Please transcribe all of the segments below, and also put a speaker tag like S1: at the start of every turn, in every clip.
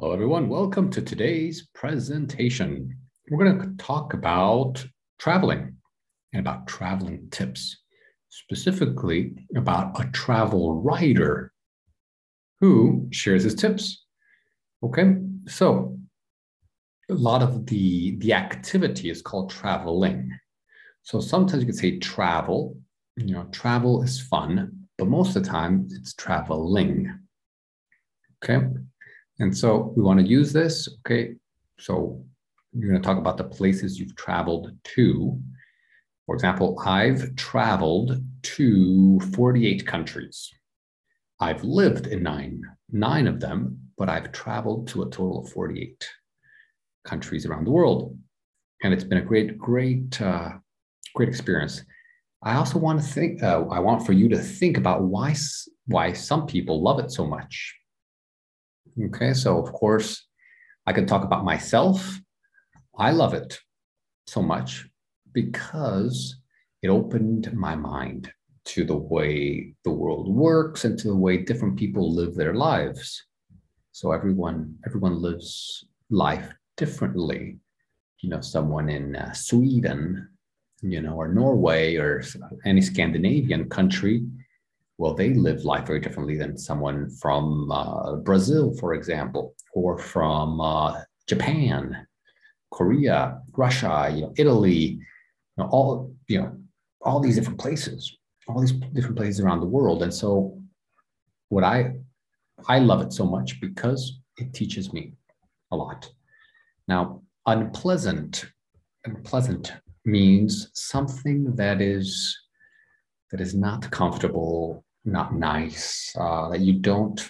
S1: Hello, everyone. Welcome to today's presentation. We're going to talk about traveling and about traveling tips, specifically about a travel writer who shares his tips. Okay, so a lot of the, the activity is called traveling. So sometimes you can say travel, you know, travel is fun, but most of the time it's traveling. Okay. And so we want to use this. Okay. So you're going to talk about the places you've traveled to. For example, I've traveled to 48 countries. I've lived in nine, nine of them, but I've traveled to a total of 48 countries around the world. And it's been a great, great, uh, great experience. I also want to think, uh, I want for you to think about why, why some people love it so much. Okay, so of course, I can talk about myself. I love it so much because it opened my mind to the way the world works and to the way different people live their lives. So everyone everyone lives life differently. You know, someone in uh, Sweden, you know, or Norway or any Scandinavian country well, they live life very differently than someone from uh, Brazil, for example, or from uh, Japan, Korea, Russia, you know, Italy, you know, all you know, all these different places, all these different places around the world. And so, what I I love it so much because it teaches me a lot. Now, unpleasant, unpleasant means something that is that is not comfortable not nice, uh, that you don't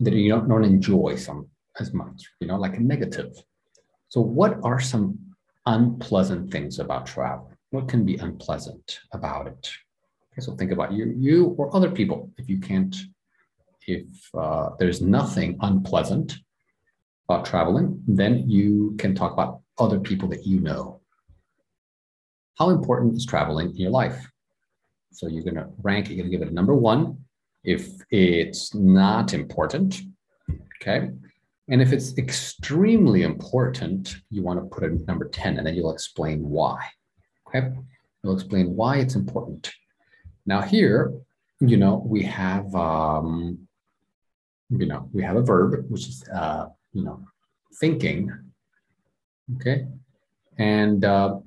S1: that you don't, don't enjoy some as much, you know, like a negative. So, what are some unpleasant things about travel? What can be unpleasant about it? Okay, so think about you, you or other people. If you can't, if uh, there's nothing unpleasant about traveling, then you can talk about other people that you know. How important is traveling in your life? So you're going to rank you're going to give it a number one if it's not important. Okay. And if it's extremely important, you want to put at number 10, and then you'll explain why. Okay. You'll explain why it's important. Now, here, you know, we have, um, you know, we have a verb, which is, uh, you know, thinking. Okay. And uh,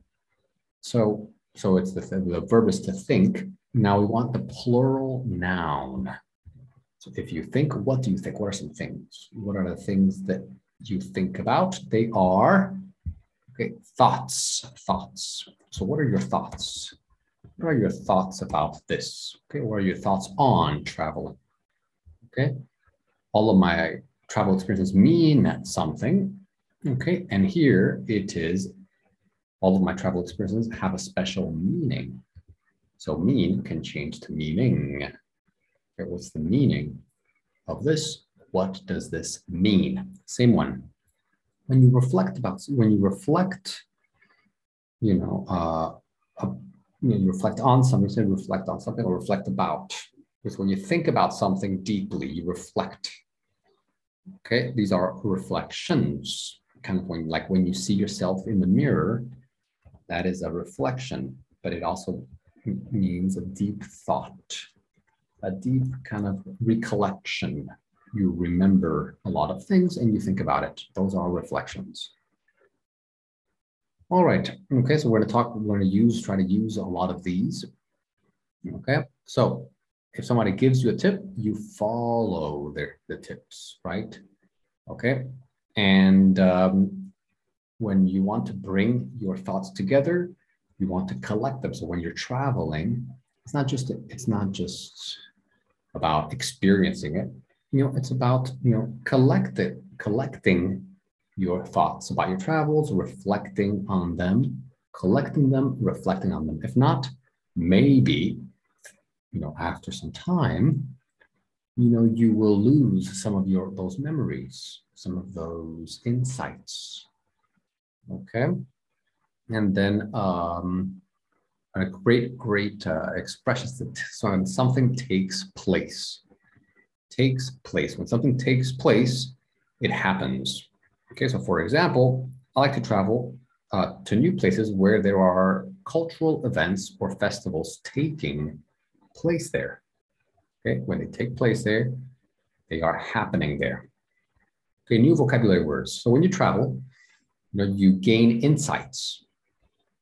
S1: so, so it's the, the verb is to think. Now we want the plural noun. So if you think, what do you think? What are some things? What are the things that you think about? They are okay, thoughts, thoughts. So what are your thoughts? What are your thoughts about this? Okay, what are your thoughts on traveling? Okay, all of my travel experiences mean something. Okay, and here it is, all of my travel experiences have a special meaning. So mean can change to meaning. Okay, what's the meaning of this? What does this mean? Same one. When you reflect about, when you reflect, you know, uh, a, you, know, reflect on something, say reflect on something or reflect about. Because when you think about something deeply, you reflect. Okay, these are reflections. Kind of when, like when you see yourself in the mirror, that is a reflection, but it also means a deep thought, a deep kind of recollection. You remember a lot of things and you think about it. Those are reflections. All right. Okay. So we're going to talk, we're going to use, try to use a lot of these. Okay. So if somebody gives you a tip, you follow their, the tips, right? Okay. And um, when you want to bring your thoughts together, you want to collect them. So when you're traveling, it's not just it's not just about experiencing it. You know, it's about you know collect it, collecting your thoughts about your travels, reflecting on them, collecting them, reflecting on them. If not, maybe you know after some time, you know you will lose some of your those memories, some of those insights. Okay. And then um, a great, great uh, expression. So when something takes place, takes place. When something takes place, it happens. Okay, so for example, I like to travel uh, to new places where there are cultural events or festivals taking place there. Okay, when they take place there, they are happening there. Okay, new vocabulary words. So when you travel, you know, you gain insights.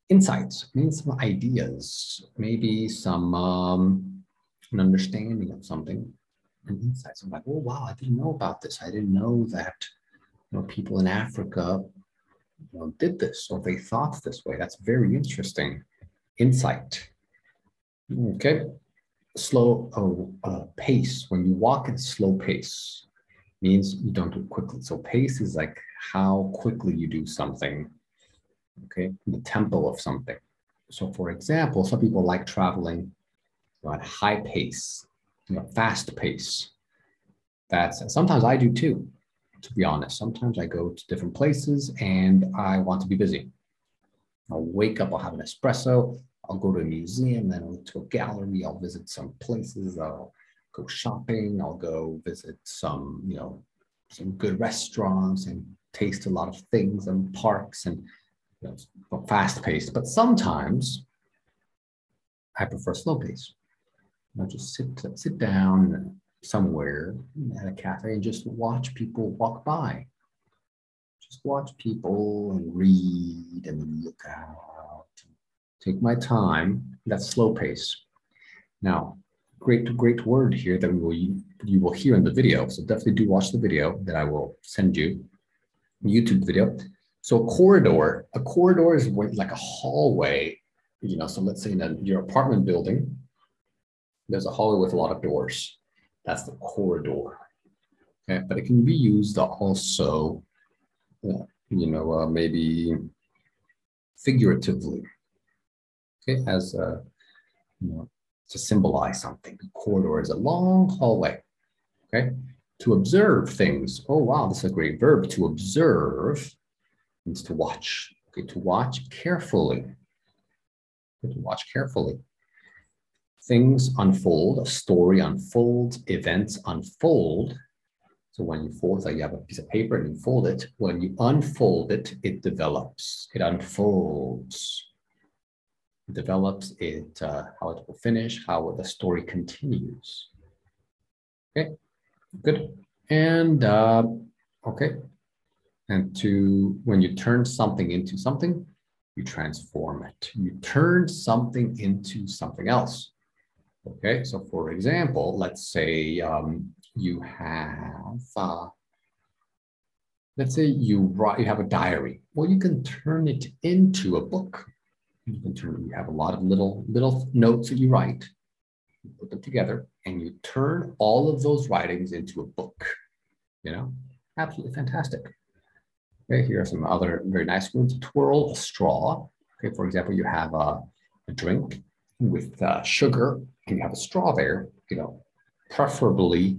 S1: Insights means some ideas, maybe some um, an understanding of something, and insights. I'm like, oh wow, I didn't know about this. I didn't know that you know people in Africa you know, did this or they thought this way. That's very interesting. Insight. Okay. Slow uh, uh, pace. When you walk at slow pace, means you don't do it quickly. So pace is like how quickly you do something. Okay, the tempo of something. So for example, some people like traveling at high pace, you know, fast pace. That's sometimes I do too to be honest. Sometimes I go to different places and I want to be busy. I'll wake up, I'll have an espresso, I'll go to a museum, then I'll to a gallery, I'll visit some places, I'll go shopping, I'll go visit some, you know, some good restaurants and taste a lot of things and parks and know, fast paced. But sometimes I prefer slow pace. I just sit sit down somewhere at a cafe and just watch people walk by. Just watch people and read and look out. Take my time. That's slow pace. Now, great, great word here that we will you will hear in the video. So definitely do watch the video that I will send you. YouTube video. So a corridor, a corridor is like a hallway. You know, so let's say in a, your apartment building, there's a hallway with a lot of doors. That's the corridor. Okay, but it can be used also, uh, you know, uh, maybe figuratively. Okay, as a, you know, to symbolize something. The corridor is a long hallway. Okay, to observe things. Oh wow, this is a great verb. To observe means to watch. Okay, to watch carefully. To watch carefully things unfold, a story unfolds, events unfold. So when you fold, like you have a piece of paper and you fold it. When you unfold it, it develops, it unfolds. It develops it, uh, how it will finish, how the story continues. Okay, good. And uh, okay, and to when you turn something into something, you transform it. You turn something into something else. Okay, so for example, let's say um, you have, uh, let's say you write, you have a diary. Well, you can turn it into a book. You can turn, you have a lot of little little notes that you write, you put them together, and you turn all of those writings into a book. You know, absolutely fantastic. Okay, here are some other very nice ones. Twirl a straw. Okay, for example, you have a, a drink with uh, sugar and you have a straw there, you know, preferably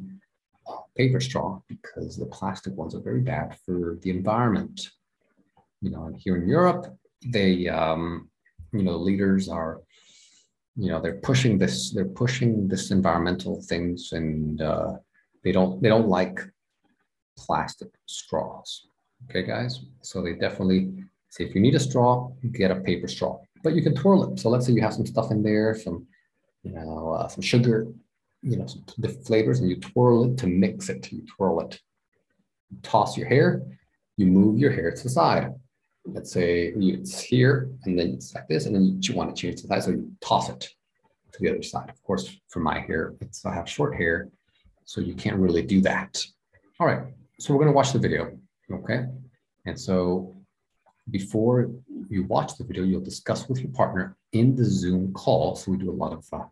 S1: paper straw because the plastic ones are very bad for the environment. You know, and here in Europe, they, um, you know, leaders are, you know, they're pushing this, they're pushing this environmental things, and uh, they don't, they don't like plastic straws. Okay, guys. So they definitely say if you need a straw, get a paper straw but you can twirl it. So let's say you have some stuff in there, some, you know, uh, some sugar, you know, some the flavors, and you twirl it to mix it. You twirl it. You toss your hair. You move your hair to the side. Let's say it's here, and then it's like this, and then you want to change the side, so you toss it to the other side. Of course, for my hair, it's I have short hair, so you can't really do that. All right, so we're gonna watch the video, okay? And so before you watch the video, you'll discuss with your partner in the Zoom call. So we do a lot of uh,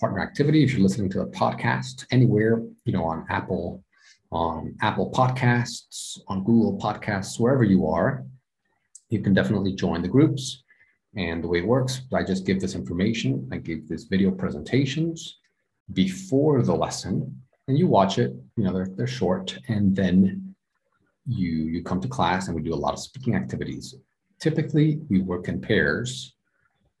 S1: partner activity. If you're listening to a podcast anywhere, you know, on Apple, on Apple Podcasts, on Google Podcasts, wherever you are, you can definitely join the groups. And the way it works, I just give this information. I give this video presentations before the lesson, and you watch it. You know, they're they're short, and then you you come to class and we do a lot of speaking activities. Typically, we work in pairs,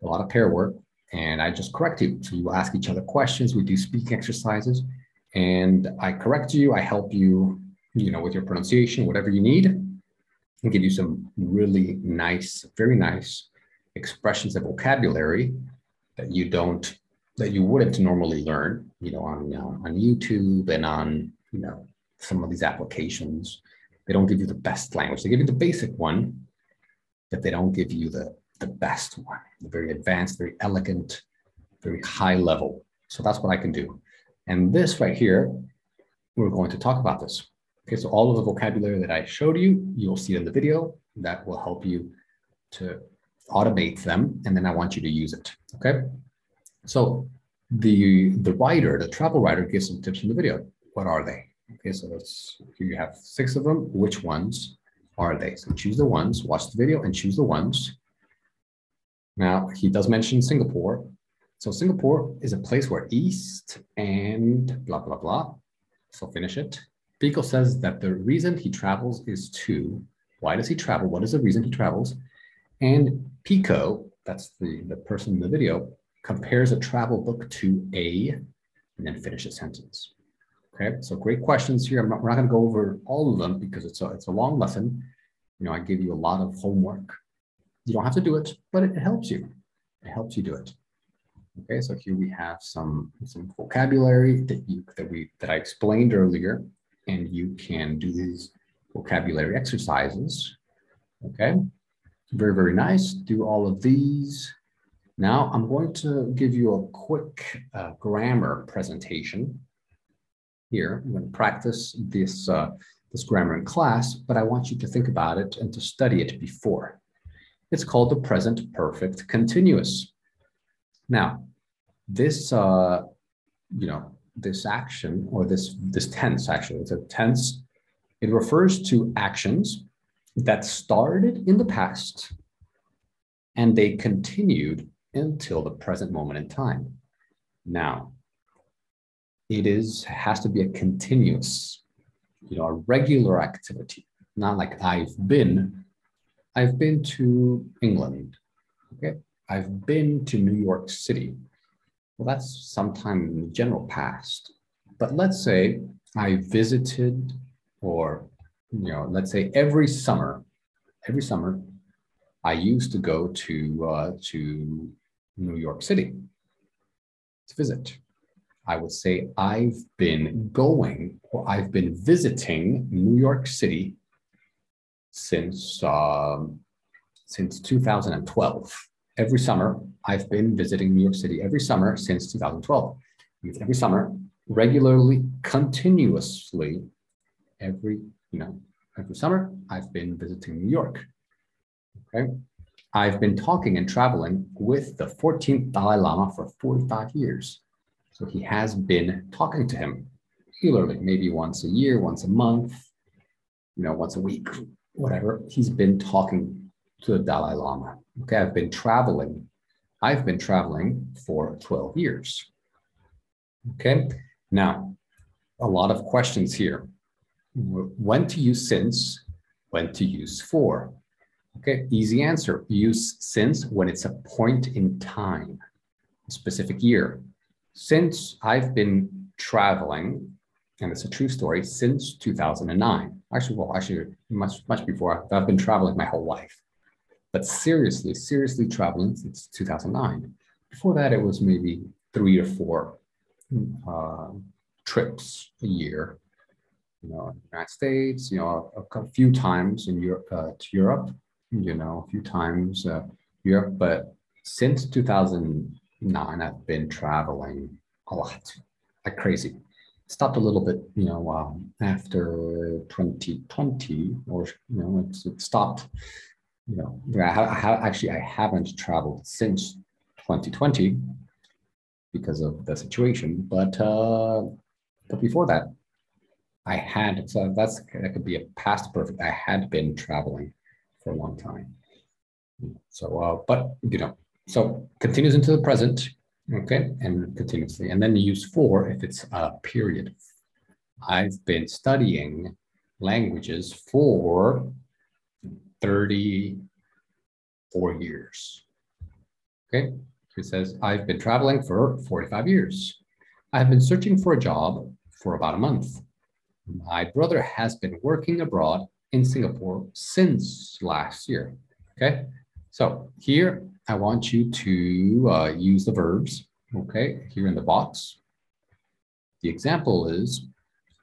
S1: a lot of pair work, and I just correct you. So you ask each other questions. We do speaking exercises, and I correct you. I help you you know, with your pronunciation, whatever you need, and give you some really nice, very nice expressions of vocabulary that you don't, that you wouldn't normally learn, you know, on, you know, on YouTube and on, you know, some of these applications. They don't give you the best language. They give you the basic one, but they don't give you the, the best one, the very advanced, very elegant, very high level. So that's what I can do. And this right here, we're going to talk about this. Okay, so all of the vocabulary that I showed you, you'll see in the video. That will help you to automate them, and then I want you to use it. Okay, so the the writer, the travel writer, gives some tips in the video. What are they? Okay, so let's here you have six of them. Which ones are they? So choose the ones, watch the video, and choose the ones. Now he does mention Singapore. So Singapore is a place where East and blah blah blah. So finish it. Pico says that the reason he travels is to, why does he travel? What is the reason he travels? And Pico, that's the, the person in the video, compares a travel book to a, and then finish a sentence. Okay, so great questions here. Not, we're not going to go over all of them because it's a, it's a long lesson. You know, I give you a lot of homework. You don't have to do it, but it, it helps you. It helps you do it. Okay, so here we have some, some vocabulary that you that we that I explained earlier and you can do these vocabulary exercises. Okay, very, very nice. Do all of these. Now I'm going to give you a quick uh, grammar presentation here. I'm going to practice this, uh, this grammar in class, but I want you to think about it and to study it before. It's called the present perfect continuous. Now, this, uh, you know, this action or this, this tense, actually, it's a tense. It refers to actions that started in the past and they continued until the present moment in time. Now, it is has to be a continuous, you know, a regular activity, not like I've been. I've been to England. Okay. I've been to New York City. Well, that's sometime in the general past. But let's say I visited, or, you know, let's say every summer, every summer, I used to go to, uh, to New York City to visit. I would say I've been going or I've been visiting New York City since um, since 2012 every summer, I've been visiting New York City every summer since 2012. Every summer, regularly, continuously, every, you know, every summer, I've been visiting New York. Okay. I've been talking and traveling with the 14th Dalai Lama for 45 years. So he has been talking to him regularly, maybe once a year, once a month, you know, once a week, whatever. He's been talking to the Dalai Lama. Okay, I've been traveling. I've been traveling for 12 years. Okay, now a lot of questions here. When to use since, when to use for. Okay, easy answer. Use since when it's a point in time, a specific year. Since I've been traveling, and it's a true story, since 2009. Actually, well, actually, much, much before, I've been traveling my whole life but seriously, seriously traveling since 2009. Before that, it was maybe three or four uh, trips a year. You know, United States. You know, a, a few times in Europe uh, to Europe. You know, a few times uh, Europe. But since 2009, I've been traveling a lot, like crazy. Stopped a little bit, you know, um, after 2020, or you know, it's, it stopped you know, I, ha- actually I haven't traveled since 2020 because of the situation, but uh, but before that, I had so that's that could be a past perfect. I had been traveling for a long time. So, uh, but you know, so continues into the present, okay, and continuously, and then use for if it's a period. I've been studying languages for 34 years. Okay, he says, I've been traveling for 45 years. I've been searching for a job for about a month. My brother has been working abroad in Singapore since last year. Okay, so here I want you to uh, use the verbs, okay, here in the box. The example is,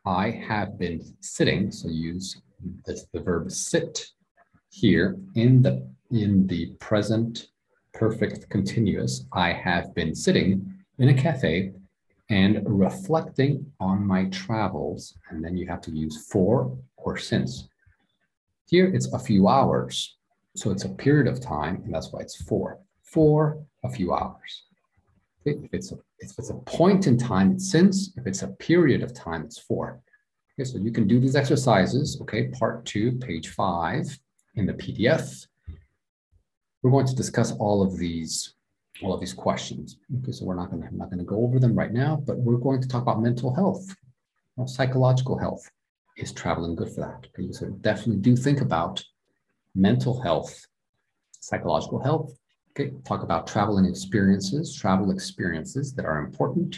S1: I have been sitting, so use this, the verb sit here in the, in the present perfect continuous. I have been sitting in a cafe and reflecting on my travels. And then you have to use for or since. Here it's a few hours. So it's a period of time, and that's why it's for. For a few hours. If it's a, if it's a point in time, it's since. If it's a period of time, it's for. Okay, so you can do these exercises, okay, part two, page five in the PDF. We're going to discuss all of these all of these questions. Okay, so we're not to I'm not to go over them right now, but we're going to talk about mental health, well, psychological health. Is traveling good for that? Okay, so definitely do think about mental health, psychological health. Okay, talk about traveling experiences, travel experiences that are important.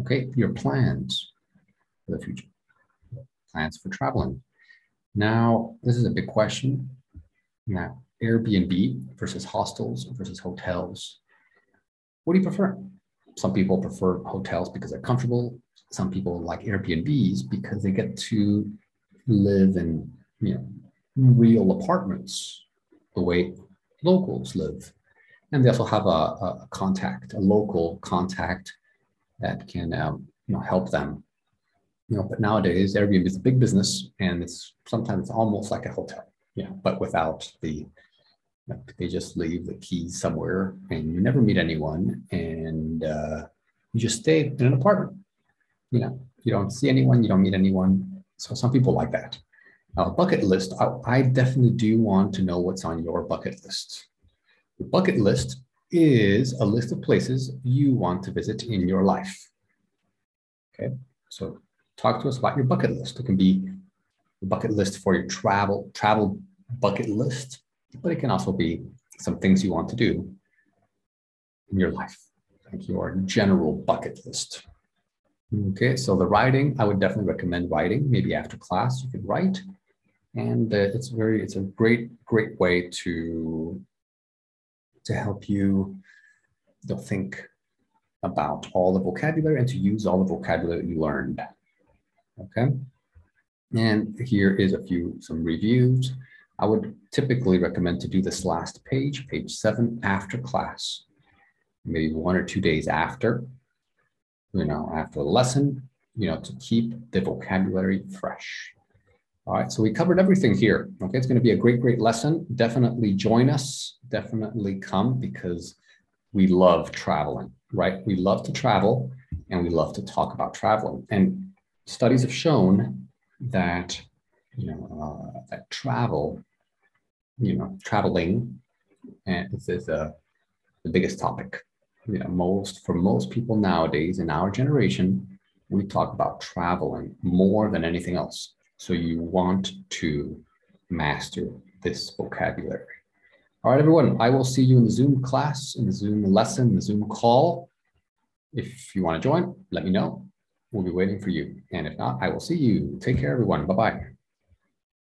S1: Okay, your plans for the future, plans for traveling. Now, this is a big question. Now, Airbnb versus hostels versus hotels. What do you prefer? Some people prefer hotels because they're comfortable. Some people like Airbnbs because they get to live in you know real apartments the way locals live. And they also have a, a contact, a local contact that can um, you know help them. You know, but nowadays Airbnb is a big business and it's sometimes almost like a hotel, yeah, but without the they just leave the keys somewhere and you never meet anyone and uh, you just stay in an apartment. You know, you don't see anyone, you don't meet anyone. So some people like that. Now, bucket list, I, I definitely do want to know what's on your bucket list. The bucket list is a list of places you want to visit in your life. Okay, so talk to us about your bucket list. It can be a bucket list for your travel travel bucket list but it can also be some things you want to do in your life, like your general bucket list. Okay, so the writing, I would definitely recommend writing. Maybe after class, you could write, and it's very, it's a great, great way to to help you to think about all the vocabulary and to use all the vocabulary you learned. Okay, and here is a few some reviews. I would typically recommend to do this last page, page seven, after class, maybe one or two days after, you know, after the lesson, you know, to keep the vocabulary fresh. All right, so we covered everything here. Okay, it's going to be a great, great lesson. Definitely join us. Definitely come because we love traveling, right? We love to travel and we love to talk about traveling. And studies have shown that, you know, uh, that travel you know, traveling, and this is uh, the biggest topic. You know, most for most people nowadays in our generation, we talk about traveling more than anything else. So you want to master this vocabulary. All right, everyone, I will see you in the Zoom class, in the Zoom lesson, the Zoom call. If you want to join, let me know. We'll be waiting for you. And if not, I will see you. Take care, everyone. Bye bye.